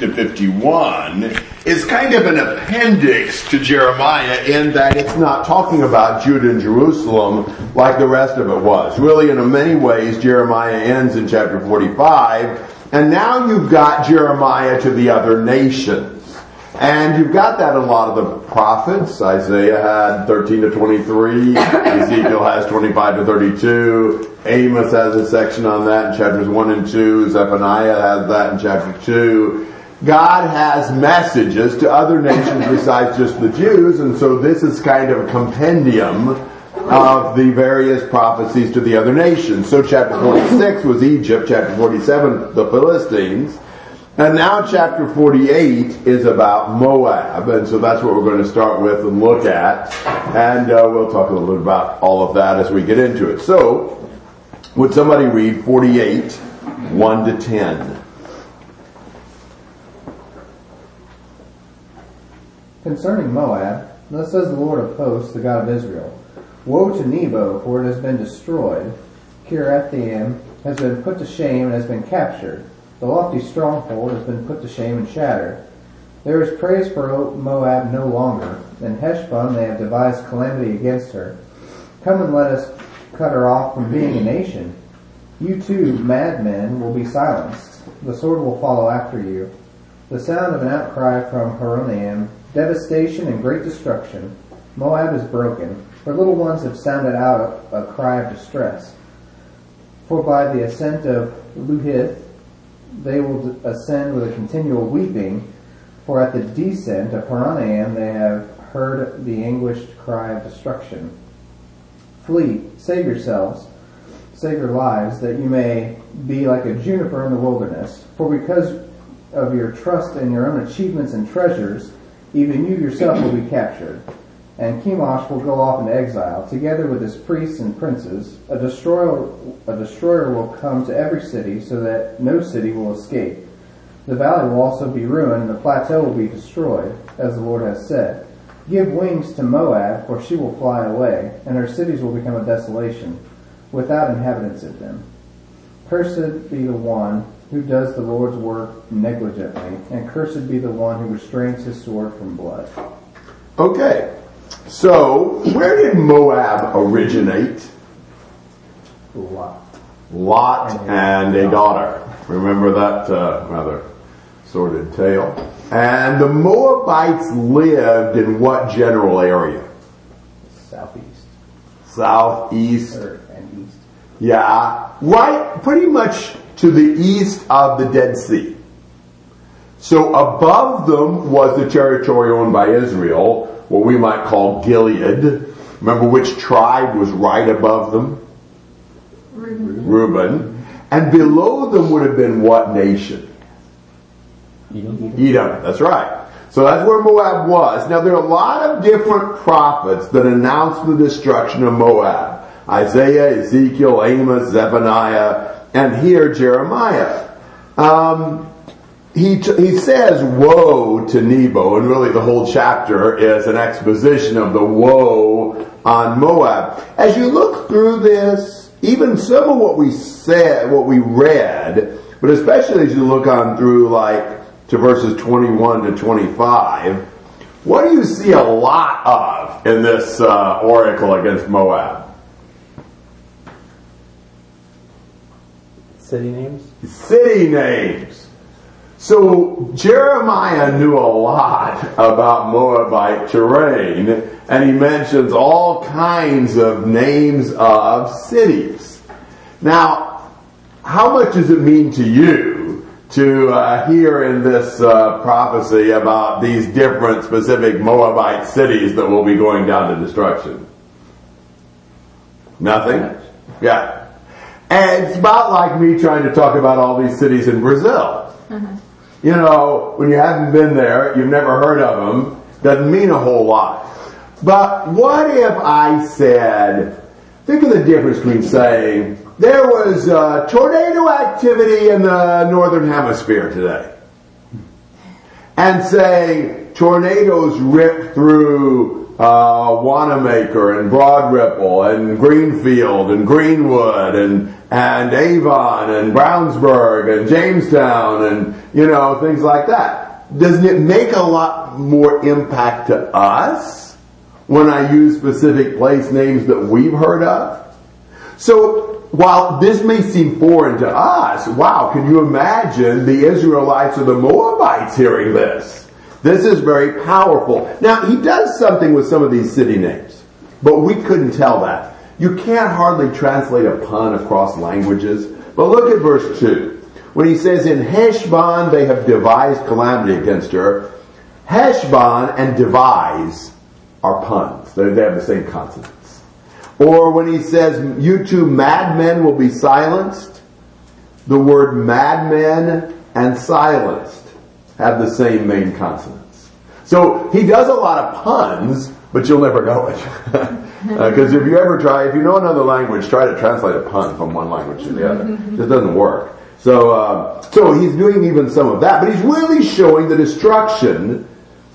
to 51 is kind of an appendix to Jeremiah in that it's not talking about Judah and Jerusalem like the rest of it was. Really, in many ways, Jeremiah ends in chapter 45, and now you've got Jeremiah to the other nations. And you've got that in a lot of the prophets. Isaiah had 13 to 23. Ezekiel has 25 to 32. Amos has a section on that in chapters 1 and 2. Zephaniah has that in chapter 2. God has messages to other nations besides just the Jews, and so this is kind of a compendium of the various prophecies to the other nations. So chapter 46 was Egypt, chapter 47 the Philistines, and now chapter 48 is about Moab, and so that's what we're going to start with and look at. And uh, we'll talk a little bit about all of that as we get into it. So, would somebody read 48, 1 to 10? Concerning Moab, thus says the Lord of hosts, the God of Israel Woe to Nebo, for it has been destroyed. Kiriathaim has been put to shame and has been captured. The lofty stronghold has been put to shame and shattered. There is praise for Moab no longer. In Heshbon they have devised calamity against her. Come and let us cut her off from being a nation. You too, madmen, will be silenced. The sword will follow after you. The sound of an outcry from Horonaim, devastation and great destruction. Moab is broken. Her little ones have sounded out a, cry of distress. For by the ascent of Luhith, they will ascend with a continual weeping, for at the descent of Horonaim they have heard the anguished cry of destruction. Flee, save yourselves, save your lives, that you may be like a juniper in the wilderness. For because of your trust in your own achievements and treasures, even you yourself will be captured. And Chemosh will go off into exile, together with his priests and princes. A destroyer, a destroyer will come to every city, so that no city will escape. The valley will also be ruined, and the plateau will be destroyed, as the Lord has said. Give wings to Moab, for she will fly away, and her cities will become a desolation, without inhabitants in them. Cursed be the one who does the Lord's work negligently, and cursed be the one who restrains his sword from blood. Okay. So, where did Moab originate? Lot. Lot and a daughter. Remember that uh, rather sordid tale? And the Moabites lived in what general area? Southeast. Southeast. Or, and east. Yeah, right, pretty much to the east of the Dead Sea. So above them was the territory owned by Israel, what we might call Gilead. Remember which tribe was right above them? Reuben. Reuben. And below them would have been what nation? Edom. Edom. That's right. So that's where Moab was. Now there are a lot of different prophets that announced the destruction of Moab. Isaiah, Ezekiel, Amos, Zephaniah, and here Jeremiah. Um, he, he says woe to Nebo, and really the whole chapter is an exposition of the woe on Moab. As you look through this, even some of what we said, what we read, but especially as you look on through like to verses 21 to 25, what do you see a lot of in this uh, oracle against Moab? City names? City names. So Jeremiah knew a lot about Moabite terrain, and he mentions all kinds of names of cities. Now, how much does it mean to you to uh, hear in this uh, prophecy about these different specific Moabite cities that will be going down to destruction? Nothing? Yeah. And it's about like me trying to talk about all these cities in Brazil. You know, when you haven't been there, you've never heard of them, doesn't mean a whole lot. But what if I said, think of the difference between saying, there was uh, tornado activity in the northern hemisphere today, and saying tornadoes ripped through uh, Wanamaker and Broad Ripple and Greenfield and Greenwood and and Avon and Brownsburg and Jamestown and you know things like that. Doesn't it make a lot more impact to us when I use specific place names that we've heard of? So while this may seem foreign to us, wow, can you imagine the Israelites or the Moabites hearing this? This is very powerful. Now, he does something with some of these city names, but we couldn't tell that. You can't hardly translate a pun across languages, but look at verse 2. When he says, In Heshbon they have devised calamity against her, Heshbon and devise are puns. They have the same consonants. Or when he says, You too madmen will be silenced, the word madmen and silenced have the same main consonants. So he does a lot of puns, but you'll never know it. Because if you ever try, if you know another language, try to translate a pun from one language to the other. It doesn't work. So, uh, so he's doing even some of that, but he's really showing the destruction,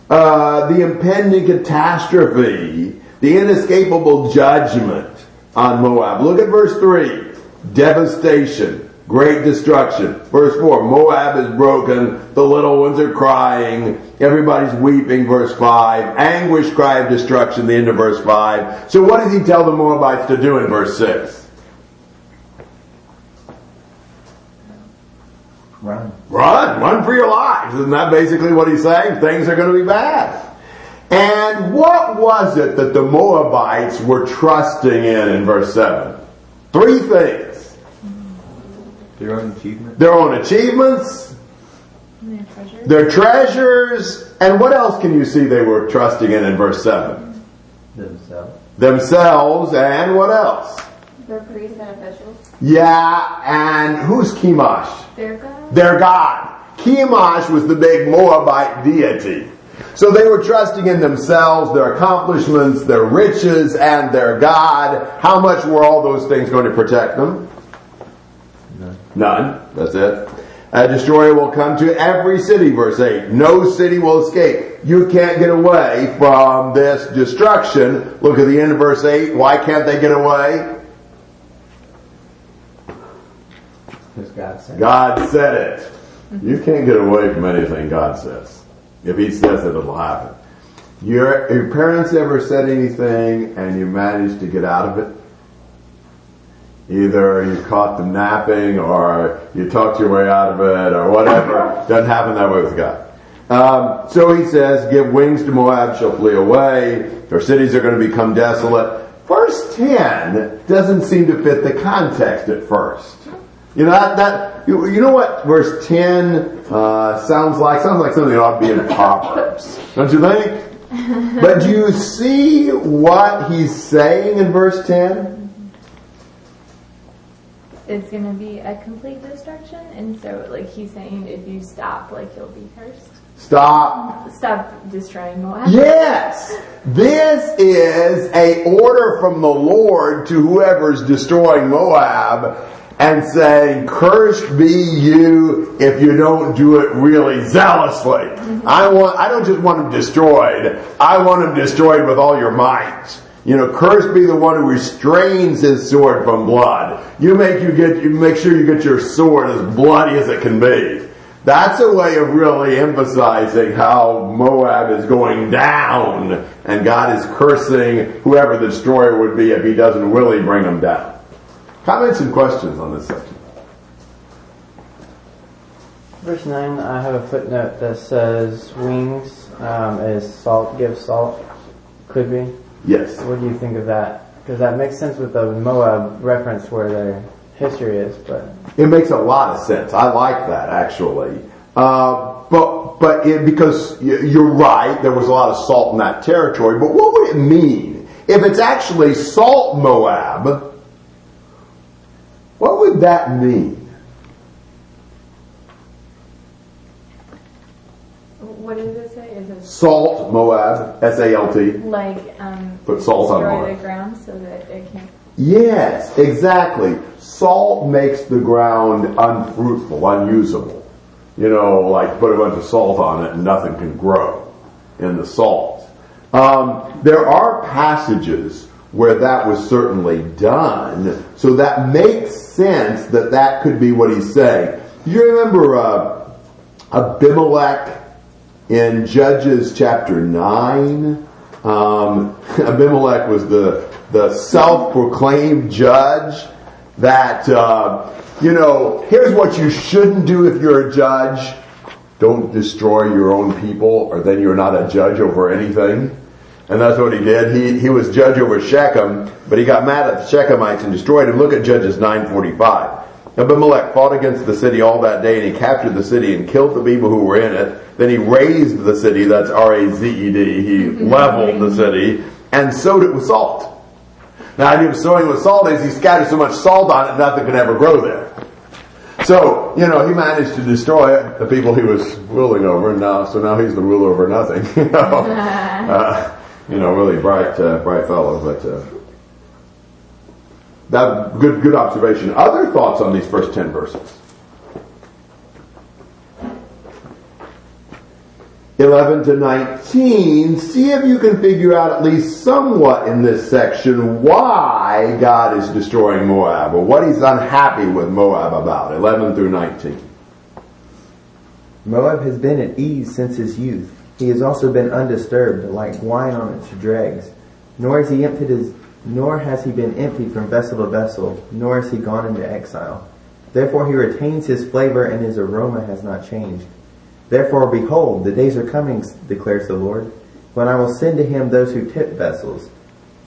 uh, the impending catastrophe, the inescapable judgment on Moab. Look at verse 3. Devastation, great destruction. Verse 4, Moab is broken, the little ones are crying, everybody's weeping. Verse 5, anguish cry of destruction, the end of verse 5. So what does he tell the Moabites to do in verse 6? Run. Run, run for your lives. Isn't that basically what he's saying? Things are going to be bad. And what was it that the Moabites were trusting in in verse 7? Three things. Their own achievement. Their own achievements, their treasure. their treasures, and what else can you see they were trusting in in verse 7? Themselves. Themselves, and what else? Their priests and officials. Yeah, and who's Chemosh? Their God. their God. Chemosh was the big Moabite deity. So they were trusting in themselves, their accomplishments, their riches, and their God. How much were all those things going to protect them? None. None. That's it. A destroyer will come to every city, verse 8. No city will escape. You can't get away from this destruction. Look at the end of verse 8. Why can't they get away? Because God said. God said it. You can't get away from anything God says. If He says it, it'll happen. Your, your parents ever said anything and you managed to get out of it? Either you caught them napping or you talked your way out of it or whatever. Doesn't happen that way with God. Um, so he says, give wings to Moab, she'll flee away. Her cities are going to become desolate. Verse 10 doesn't seem to fit the context at first. You know, that, that you, you know what verse 10 uh, sounds like? Sounds like something that ought to be in Proverbs. Don't you think? But do you see what he's saying in verse 10? It's gonna be a complete destruction, and so like he's saying, if you stop, like you'll be cursed. Stop. Stop destroying Moab. Yes! This is a order from the Lord to whoever's destroying Moab and saying, cursed be you if you don't do it really zealously. Mm-hmm. I want, I don't just want them destroyed. I want them destroyed with all your might. You know, cursed be the one who restrains his sword from blood. You make you get, you make sure you get your sword as bloody as it can be. That's a way of really emphasizing how Moab is going down and God is cursing whoever the destroyer would be if he doesn't really bring them down. Comments and questions on this section? Verse 9, I have a footnote that says wings um, is salt, give salt. Could be. Yes. What do you think of that? Because that makes sense with the Moab reference where their history is, but It makes a lot of sense. I like that actually. Uh, but but it, because you're right, there was a lot of salt in that territory. But what would it mean if it's actually salt Moab? What would that mean? What does it say? Is it Salt Moab, S A L T. like um Put salt on Moab. the ground so that it can't? Yes, exactly. Salt makes the ground unfruitful, unusable. You know, like put a bunch of salt on it and nothing can grow in the salt. Um, there are passages where that was certainly done, so that makes sense that that could be what he's saying. You remember uh, Abimelech in Judges chapter 9? Um, Abimelech was the, the self-proclaimed judge that, uh, you know, here's what you shouldn't do if you're a judge. Don't destroy your own people or then you're not a judge over anything. And that's what he did. He, he was judge over Shechem, but he got mad at the Shechemites and destroyed him. Look at Judges 945. Abimelech fought against the city all that day and he captured the city and killed the people who were in it. Then he razed the city, that's R-A-Z-E-D. He leveled the city and sowed it with salt. Now, the idea of sowing with salt is he scattered so much salt on it, nothing could ever grow there. So, you know, he managed to destroy the people he was ruling over, and now, so now he's the ruler over nothing. you know, uh, you know really bright, uh, bright fellow, but uh, that good, good observation. Other thoughts on these first ten verses? 11 to 19, see if you can figure out at least somewhat in this section why God is destroying Moab or what he's unhappy with Moab about. 11 through 19. Moab has been at ease since his youth. He has also been undisturbed, like wine on its dregs. Nor has he emptied his, nor has he been emptied from vessel to vessel, nor has he gone into exile. Therefore he retains his flavor and his aroma has not changed. Therefore, behold, the days are coming, declares the Lord, when I will send to him those who tip vessels,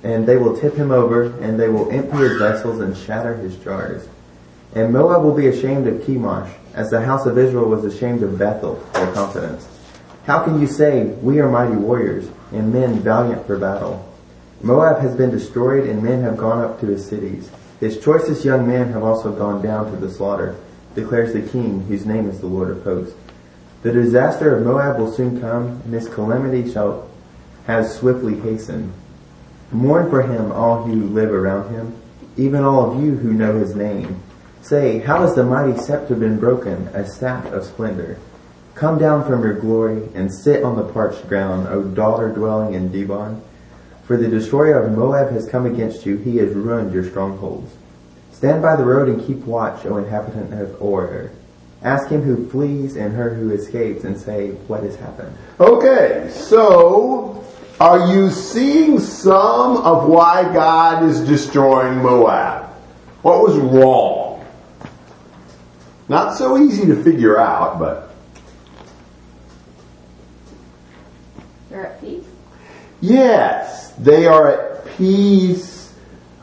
and they will tip him over, and they will empty his vessels and shatter his jars. And Moab will be ashamed of Chemosh, as the house of Israel was ashamed of Bethel, their confidence. How can you say, We are mighty warriors, and men valiant for battle? Moab has been destroyed, and men have gone up to his cities. His choicest young men have also gone down to the slaughter, declares the king, whose name is the Lord of hosts. The disaster of Moab will soon come, and his calamity shall has swiftly hastened. Mourn for him, all who live around him, even all of you who know his name. Say, how has the mighty scepter been broken, a staff of splendor? Come down from your glory and sit on the parched ground, O daughter dwelling in Dibon. For the destroyer of Moab has come against you, he has ruined your strongholds. Stand by the road and keep watch, O inhabitant of Or. Ask him who flees and her who escapes and say, what has happened? Okay, so are you seeing some of why God is destroying Moab? What was wrong? Not so easy to figure out, but They're at peace. Yes, they are at peace.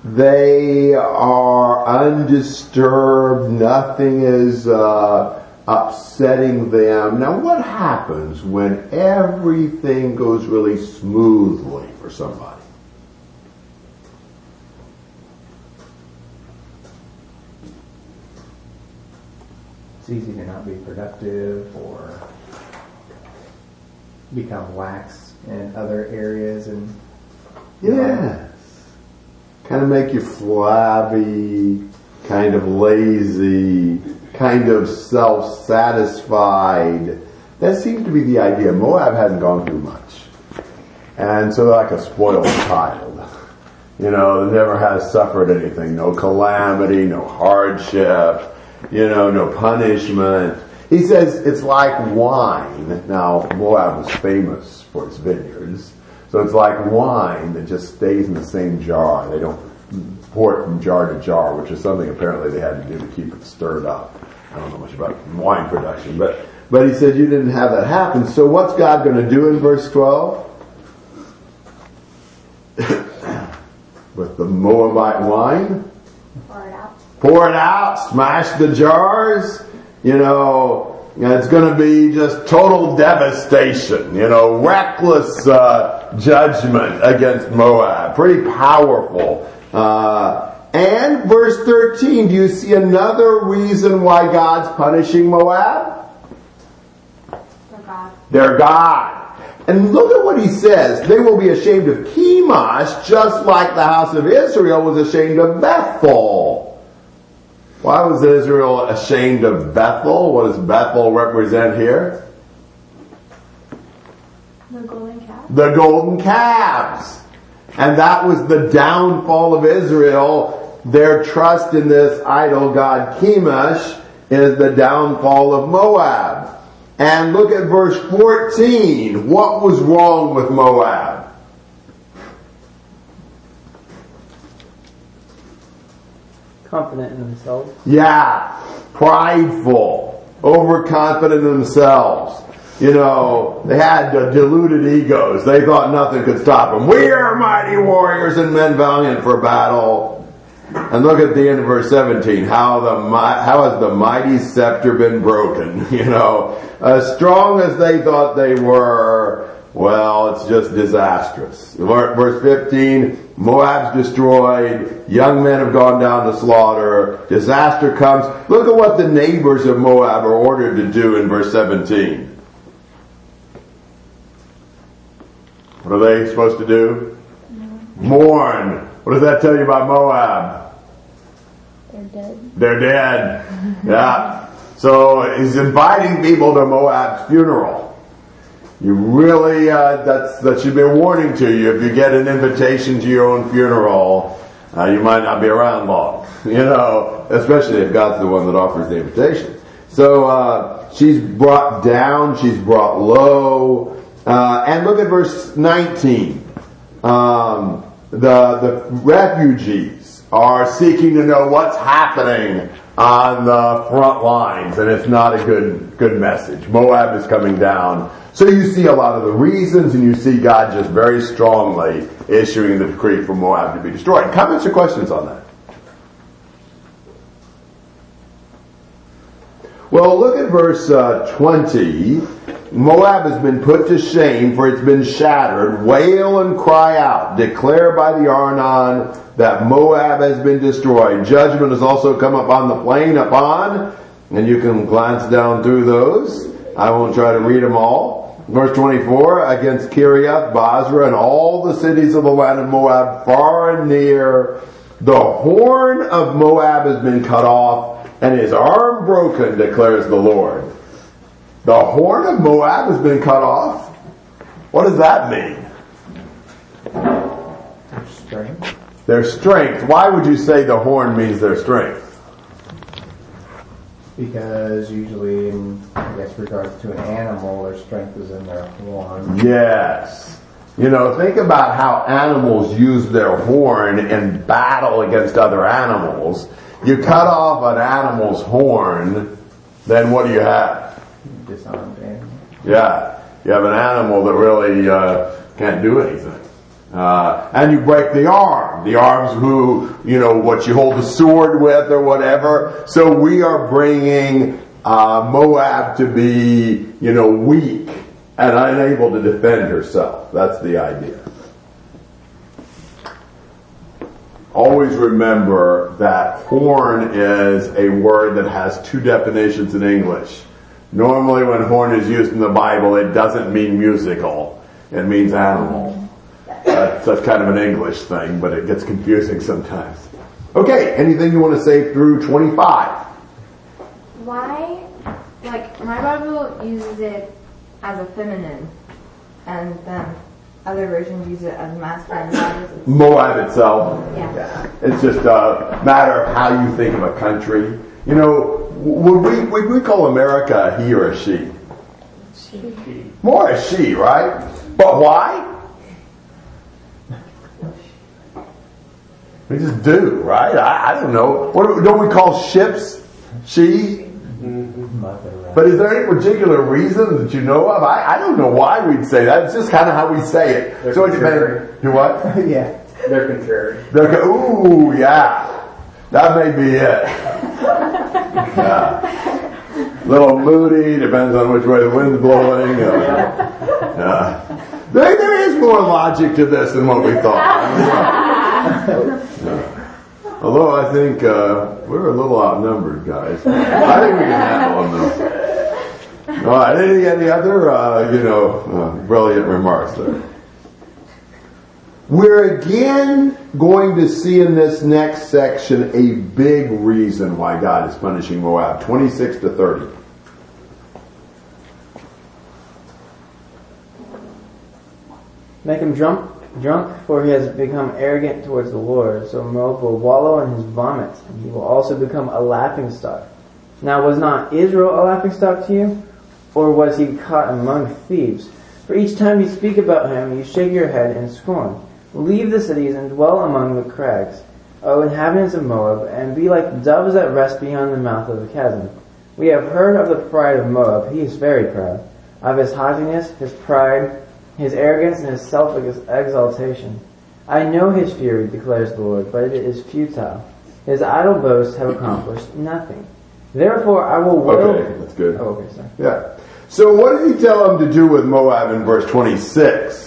They are undisturbed. Nothing is uh, upsetting them. Now, what happens when everything goes really smoothly for somebody? It's easy to not be productive or become lax in other areas and Yes. Kind of make you flabby, kind of lazy, kind of self-satisfied. That seems to be the idea. Moab hadn't gone through much. And so like a spoiled child. You know, never has suffered anything. No calamity, no hardship, you know, no punishment. He says it's like wine. Now, Moab was famous for its vineyards. So it's like wine that just stays in the same jar. They don't pour it from jar to jar, which is something apparently they had to do to keep it stirred up. I don't know much about wine production, but, but he said you didn't have that happen. So what's God going to do in verse 12? With the Moabite wine? Pour it out. pour it out, smash the jars, you know, it's going to be just total devastation, you know, reckless uh, judgment against Moab, pretty powerful. Uh, and verse 13, do you see another reason why God's punishing Moab? For God. Their God. And look at what he says. They will be ashamed of Chemosh just like the house of Israel was ashamed of Bethel. Why was Israel ashamed of Bethel? What does Bethel represent here? The golden calf. the golden calves. And that was the downfall of Israel. Their trust in this idol god Chemosh is the downfall of Moab. And look at verse 14. What was wrong with Moab? Confident in themselves. Yeah, prideful, overconfident in themselves. You know, they had uh, deluded egos. They thought nothing could stop them. We are mighty warriors and men valiant for battle. And look at the end of verse 17. How the how has the mighty scepter been broken? You know, as strong as they thought they were, well, it's just disastrous. Verse 15. Moab's destroyed. Young men have gone down to slaughter. Disaster comes. Look at what the neighbors of Moab are ordered to do in verse 17. What are they supposed to do? Mourn. What does that tell you about Moab? They're dead. They're dead. Yeah. So he's inviting people to Moab's funeral. You really, uh, that's, that should be a warning to you. If you get an invitation to your own funeral, uh, you might not be around long. You know, especially if God's the one that offers the invitation. So, uh, she's brought down, she's brought low. Uh, and look at verse 19. Um, the, the refugees are seeking to know what's happening on the front lines, and it's not a good, good message. Moab is coming down. So you see a lot of the reasons, and you see God just very strongly issuing the decree for Moab to be destroyed. Comments or questions on that? Well, look at verse uh, 20. Moab has been put to shame for it's been shattered. Wail and cry out. Declare by the Arnon that Moab has been destroyed. Judgment has also come upon the plain upon, and you can glance down through those. I won't try to read them all. Verse 24, against Kiriath, Bozrah, and all the cities of the land of Moab, far and near, the horn of Moab has been cut off, and his arm broken, declares the Lord. The horn of Moab has been cut off? What does that mean? Their strength. Their strength. Why would you say the horn means their strength? Because usually, in I guess regards to an animal, their strength is in their horn. Yes. You know, think about how animals use their horn in battle against other animals. You cut off an animal's horn, then what do you have? Yeah, you have an animal that really uh, can't do anything. Uh, and you break the arm. The arm's who, you know, what you hold the sword with or whatever. So we are bringing uh, Moab to be, you know, weak and unable to defend herself. That's the idea. Always remember that horn is a word that has two definitions in English. Normally when horn is used in the Bible, it doesn't mean musical. It means animal. That's, that's kind of an English thing, but it gets confusing sometimes. Okay, anything you want to say through 25? Why, like, my Bible uses it as a feminine, and then other versions use it as masculine. Why does it- Moab itself. Yeah. It's just a matter of how you think of a country. You know, would we, would we call America a he or a she? She. More a she, right? But why? We just do, right? I, I don't know. What do- don't we call ships she? But is there any particular reason that you know of? I, I don't know why we'd say that. It's just kind of how we say it. They're so it depends. Do what? yeah. They're contrary. They're Ooh, yeah. That may be it. Yeah. A Little moody, depends on which way the wind's blowing. Uh, yeah. There, there is more logic to this than what we thought. Yeah. Although I think uh, we're a little outnumbered, guys. I think we can handle them though. All right, any, any other, uh, you know, uh, brilliant remarks there? We're again going to see in this next section a big reason why God is punishing Moab. 26 to 30. Make him drunk, drunk, for he has become arrogant towards the Lord. So Moab will wallow in his vomit, and he will also become a laughing stock. Now was not Israel a laughing stock to you? Or was he caught among thieves? For each time you speak about him, you shake your head in scorn. Leave the cities and dwell among the crags, O inhabitants of Moab, and be like doves that rest beyond the mouth of the chasm. We have heard of the pride of Moab. He is very proud. Of his haughtiness, his pride, his arrogance, and his self-exaltation. I know his fury, declares the Lord, but it is futile. His idle boasts have accomplished nothing. Therefore I will will... Okay, that's good. Oh, okay, sorry. Yeah. So what did he tell them to do with Moab in verse 26?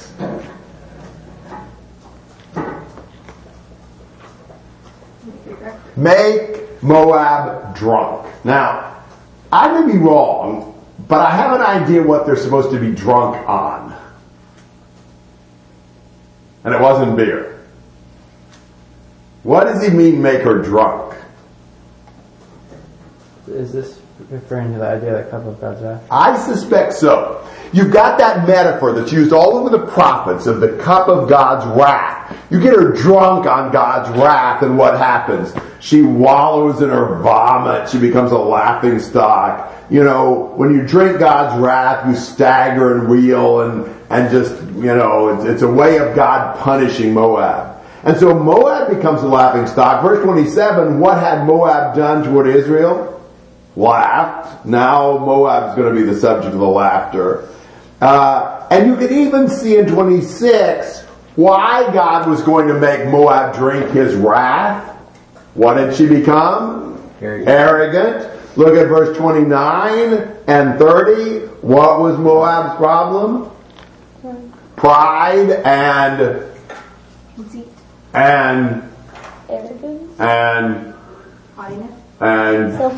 Make Moab drunk. Now, I may be wrong, but I have an idea what they're supposed to be drunk on. And it wasn't beer. What does he mean make her drunk? Is this referring to the idea that cup of God's wrath? I suspect so. You've got that metaphor that's used all over the prophets of the cup of God's wrath. You get her drunk on God's wrath and what happens? She wallows in her vomit. She becomes a laughing stock. You know, when you drink God's wrath, you stagger and reel and, and just, you know, it's, it's a way of God punishing Moab. And so Moab becomes a laughing stock. Verse 27, what had Moab done toward Israel? laughed. Now Moab's going to be the subject of the laughter. Uh, and you can even see in 26 why God was going to make Moab drink his wrath. What did she become? Arrogant. Arrogant. Look at verse 29 and 30. What was Moab's problem? Pride and, Conceit. and, Arrogance. and, and Self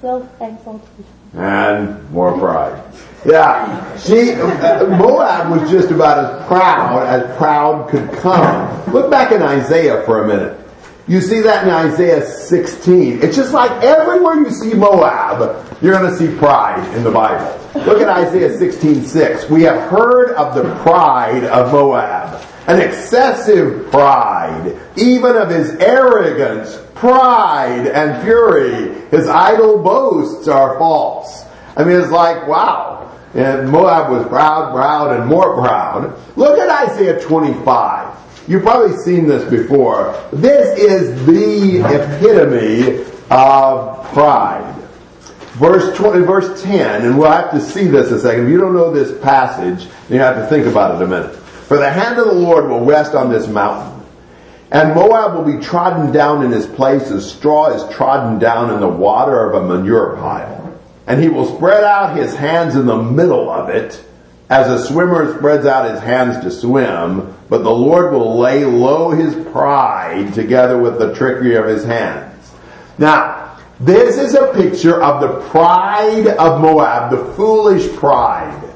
self-exaltation. and more pride. Yeah, she Moab was just about as proud as proud could come. Look back in Isaiah for a minute. You see that in Isaiah 16. It's just like everywhere you see Moab, you're going to see pride in the Bible. Look at Isaiah 16:6. 6. We have heard of the pride of Moab, an excessive pride, even of his arrogance, pride, and fury. His idle boasts are false. I mean, it's like, wow. And Moab was proud, proud, and more proud. Look at Isaiah 25. You've probably seen this before. This is the epitome of pride. Verse 20, verse 10, and we'll have to see this a second. If you don't know this passage, you have to think about it a minute. For the hand of the Lord will rest on this mountain. And Moab will be trodden down in his place as straw is trodden down in the water of a manure pile. And he will spread out his hands in the middle of it, as a swimmer spreads out his hands to swim, but the Lord will lay low his pride together with the trickery of his hands. Now, this is a picture of the pride of Moab, the foolish pride.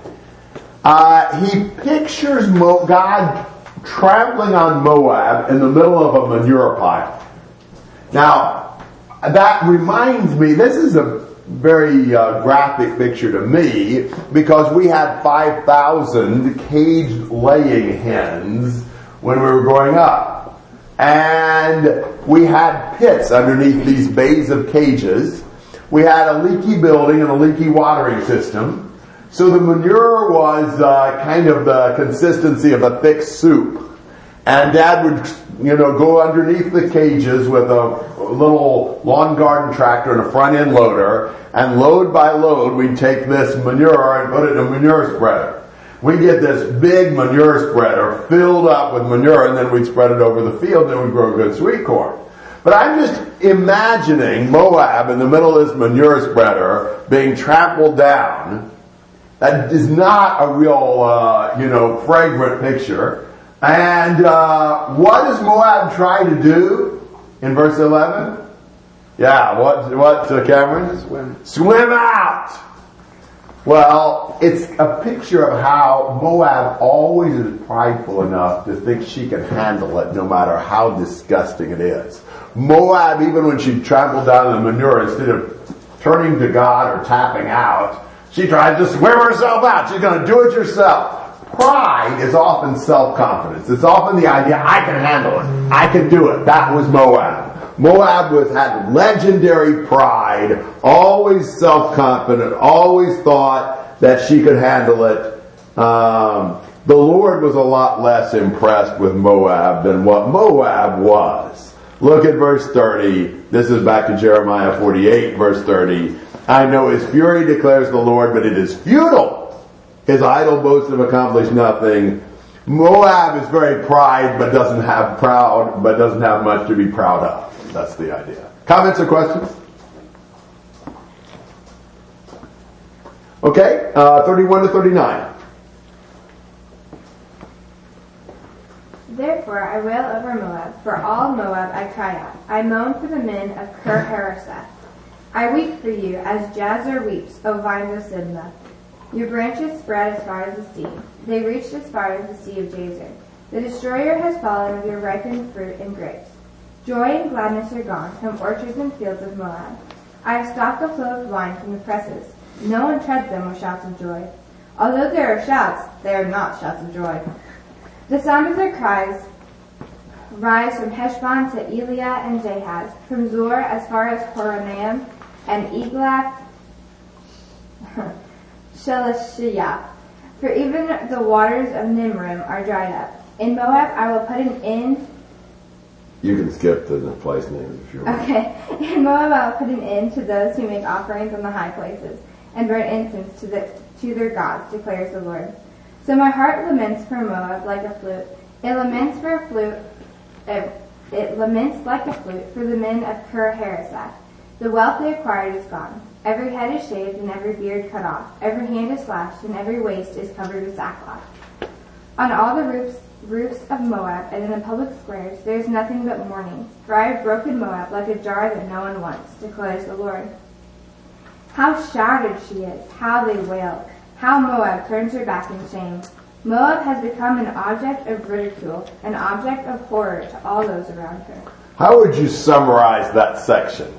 Uh, he pictures Mo- God trampling on Moab in the middle of a manure pile. Now, that reminds me, this is a very uh, graphic picture to me because we had 5,000 caged laying hens when we were growing up. And we had pits underneath these bays of cages. We had a leaky building and a leaky watering system. So the manure was uh, kind of the consistency of a thick soup. And dad would, you know, go underneath the cages with a little lawn garden tractor and a front end loader, and load by load, we'd take this manure and put it in a manure spreader. We get this big manure spreader filled up with manure, and then we'd spread it over the field, and we'd grow good sweet corn. But I'm just imagining Moab in the middle of this manure spreader being trampled down. That is not a real, uh, you know, fragrant picture. And uh, what does Moab try to do in verse 11? Yeah, what, what, uh, Cameron? Swim. Swim out! Well, it's a picture of how Moab always is prideful enough to think she can handle it no matter how disgusting it is. Moab, even when she trampled down the manure, instead of turning to God or tapping out, she tries to swim herself out. She's going to do it herself. Pride is often self-confidence. It's often the idea, I can handle it. I can do it. That was Moab. Moab was, had legendary pride, always self-confident, always thought that she could handle it. Um, the Lord was a lot less impressed with Moab than what Moab was. Look at verse 30. This is back to Jeremiah 48, verse 30. I know his fury declares the Lord, but it is futile. His idle boasts have accomplished nothing. Moab is very pride, but doesn't have proud, but doesn't have much to be proud of. That's the idea. Comments or questions? Okay, uh, 31 to 39. Therefore I wail over Moab, for all Moab I cry out. I moan for the men of Kir Hareseth. I weep for you as Jazer weeps, O vines of Sibmah. Your branches spread as far as the sea. They reached as far as the sea of Jazer. The destroyer has fallen of your ripened fruit and grapes. Joy and gladness are gone from orchards and fields of Moab. I have stopped the flow of wine from the presses. No one treads them with shouts of joy. Although there are shouts, they are not shouts of joy. The sound of their cries rise from Heshbon to Elealeh and Jahaz, from Zoar as far as Horonaim and Eglath Shelishiyah. For even the waters of Nimrim are dried up. In Moab I will put an end You can skip to the place names if you want. Okay. In Moab I will put an end to those who make offerings on the high places and burn incense to the to their gods, declares the Lord. So my heart laments for Moab like a flute. It laments for a flute. It, it laments like a flute for the men of Kir Hareseth. The wealth they acquired is gone. Every head is shaved and every beard cut off. Every hand is slashed and every waist is covered with sackcloth. On all the roofs, roofs of Moab and in the public squares there is nothing but mourning. For I have broken Moab like a jar that no one wants, declares the Lord. How shattered she is, how they wail, how Moab turns her back in shame. Moab has become an object of ridicule, an object of horror to all those around her. How would you summarize that section?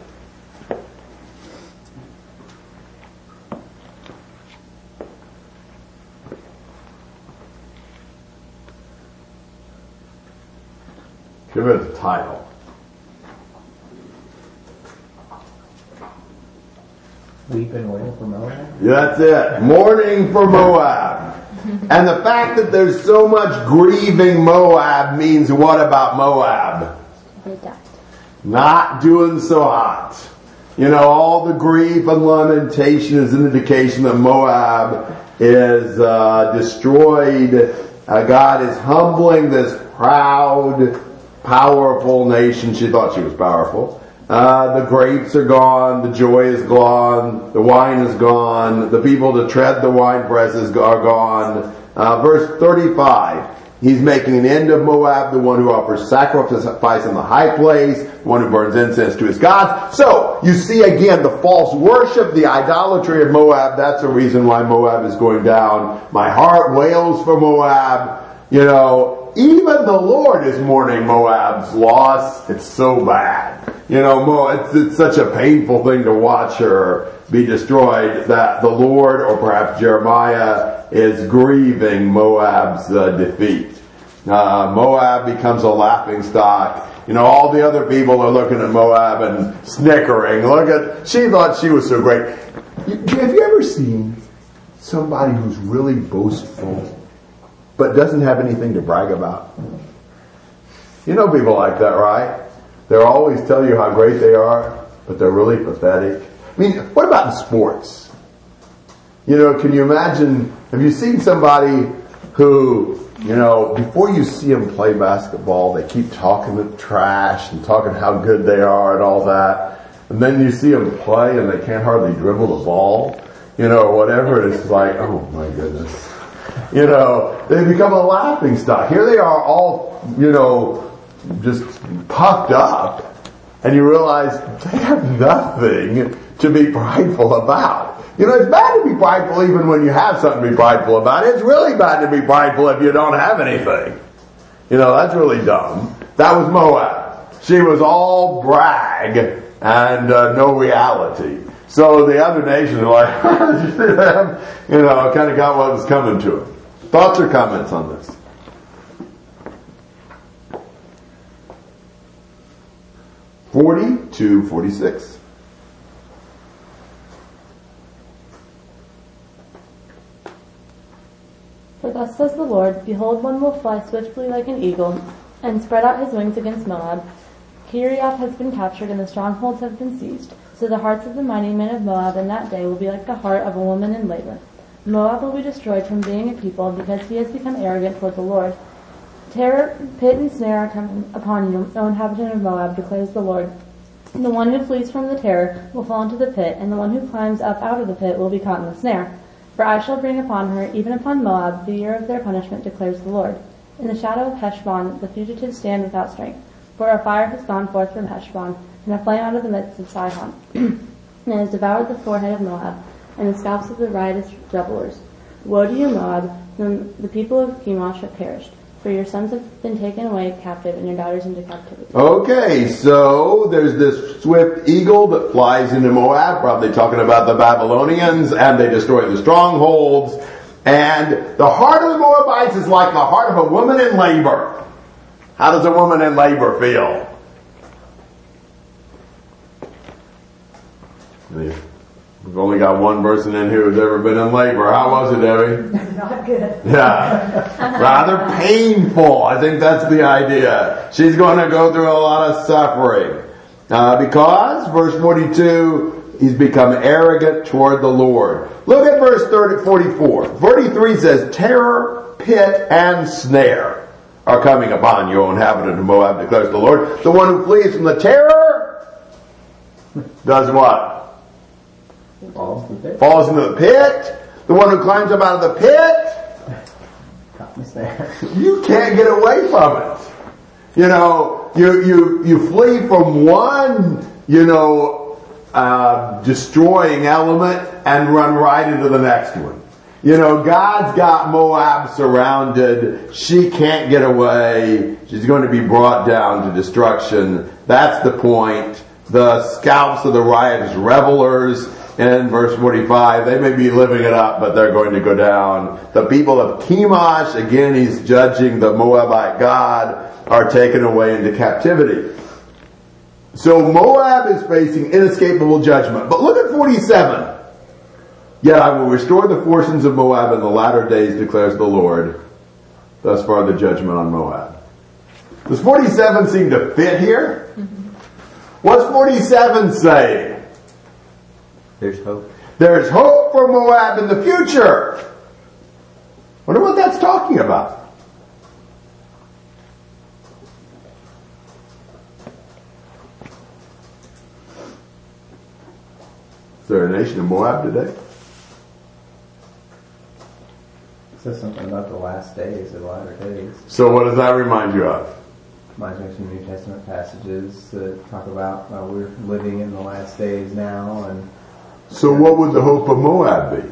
Give it a title. Weep and wail for Moab. That's it. Mourning for Moab. And the fact that there's so much grieving Moab means what about Moab? Not doing so hot. You know, all the grief and lamentation is an indication that Moab is uh, destroyed. Uh, God is humbling this proud, powerful nation. She thought she was powerful. Uh, the grapes are gone, the joy is gone, the wine is gone, the people to tread the wine presses are gone. Uh, verse 35, he's making an end of Moab, the one who offers sacrifice in the high place, the one who burns incense to his gods. So, you see again the false worship, the idolatry of Moab, that's the reason why Moab is going down. My heart wails for Moab. You know, even the Lord is mourning Moab's loss. It's so bad. You know, Mo, it's, it's such a painful thing to watch her be destroyed that the Lord, or perhaps Jeremiah, is grieving Moab's uh, defeat. Uh, Moab becomes a laughing stock. You know, all the other people are looking at Moab and snickering. Look at, she thought she was so great. Have you ever seen somebody who's really boastful, but doesn't have anything to brag about? You know people like that, right? They'll always tell you how great they are, but they're really pathetic. I mean, what about in sports? You know, can you imagine, have you seen somebody who, you know, before you see them play basketball, they keep talking the trash and talking how good they are and all that. And then you see them play and they can't hardly dribble the ball, you know, or whatever. It's like, oh my goodness. You know, they become a laughing stock. Here they are all, you know, just puffed up and you realize they have nothing to be prideful about. You know, it's bad to be prideful even when you have something to be prideful about. It's really bad to be prideful if you don't have anything. You know, that's really dumb. That was Moab. She was all brag and uh, no reality. So the other nations are like, you know, kind of got what was coming to them. Thoughts or comments on this? Forty to forty-six. For thus says the Lord, Behold, one will fly swiftly like an eagle, and spread out his wings against Moab. Kiriath has been captured, and the strongholds have been seized. So the hearts of the mighty men of Moab in that day will be like the heart of a woman in labor. Moab will be destroyed from being a people, because he has become arrogant toward the Lord. Terror, pit, and snare are coming upon you, O inhabitant of Moab, declares the Lord. The one who flees from the terror will fall into the pit, and the one who climbs up out of the pit will be caught in the snare. For I shall bring upon her, even upon Moab, the year of their punishment, declares the Lord. In the shadow of Heshbon, the fugitives stand without strength. For a fire has gone forth from Heshbon, and a flame out of the midst of Sihon, and has devoured the forehead of Moab, and the scalps of the riotous revelers. Woe to you, Moab! The, the people of Chemosh have perished. For your sons have been taken away captive, and your daughters into captivity. Okay, so there's this swift eagle that flies into Moab, probably talking about the Babylonians, and they destroy the strongholds. And the heart of the Moabites is like the heart of a woman in labor. How does a woman in labor feel? We've only got one person in here who's ever been in labor. How was it, Debbie? Not good. Yeah. Rather painful. I think that's the idea. She's going to go through a lot of suffering. Uh, because, verse 42, he's become arrogant toward the Lord. Look at verse 30, 44. 43 says, terror, pit, and snare are coming upon you, O inhabitant of Moab, declares the Lord. The one who flees from the terror does what? Falls to the pit. Falls into the pit. The one who climbs up out of the pit me there. you can't get away from it. You know, you, you, you flee from one, you know, uh, destroying element and run right into the next one. You know, God's got Moab surrounded. She can't get away. She's going to be brought down to destruction. That's the point. The scalps of the riotous revelers in verse 45, they may be living it up, but they're going to go down. The people of Chemosh, again, he's judging the Moabite God, are taken away into captivity. So Moab is facing inescapable judgment. But look at 47. Yet I will restore the fortunes of Moab in the latter days, declares the Lord. Thus far the judgment on Moab. Does 47 seem to fit here? Mm-hmm. What's 47 saying? There's hope. There's hope for Moab in the future. Wonder what that's talking about. Is there a nation of Moab today? It says something about the last days, the latter days. So what does that remind you of? Reminds me of some New Testament passages that talk about uh, we're living in the last days now and So what would the hope of Moab be?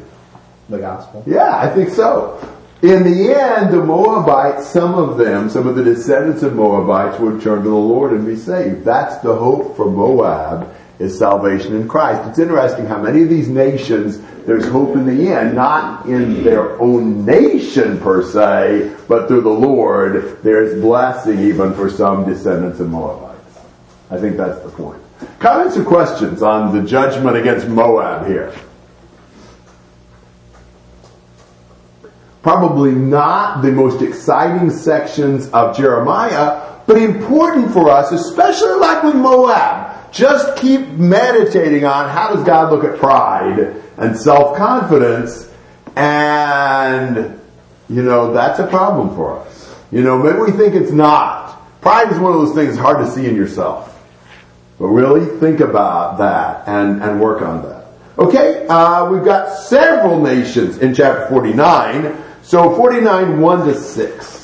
the gospel. Yeah, I think so. In the end, the Moabites, some of them, some of the descendants of Moabites would turn to the Lord and be saved. That's the hope for Moab is salvation in Christ. It's interesting how many of these nations, there's hope in the end, not in their own nation per se, but through the Lord, there's blessing even for some descendants of Moabites. I think that's the point. Comments or questions on the judgment against Moab here? probably not the most exciting sections of Jeremiah, but important for us, especially like with Moab. Just keep meditating on how does God look at pride and self-confidence and, you know, that's a problem for us. You know, maybe we think it's not. Pride is one of those things hard to see in yourself. But really think about that and, and work on that. Okay, uh, we've got several nations in chapter 49. So 49, 1 to 6.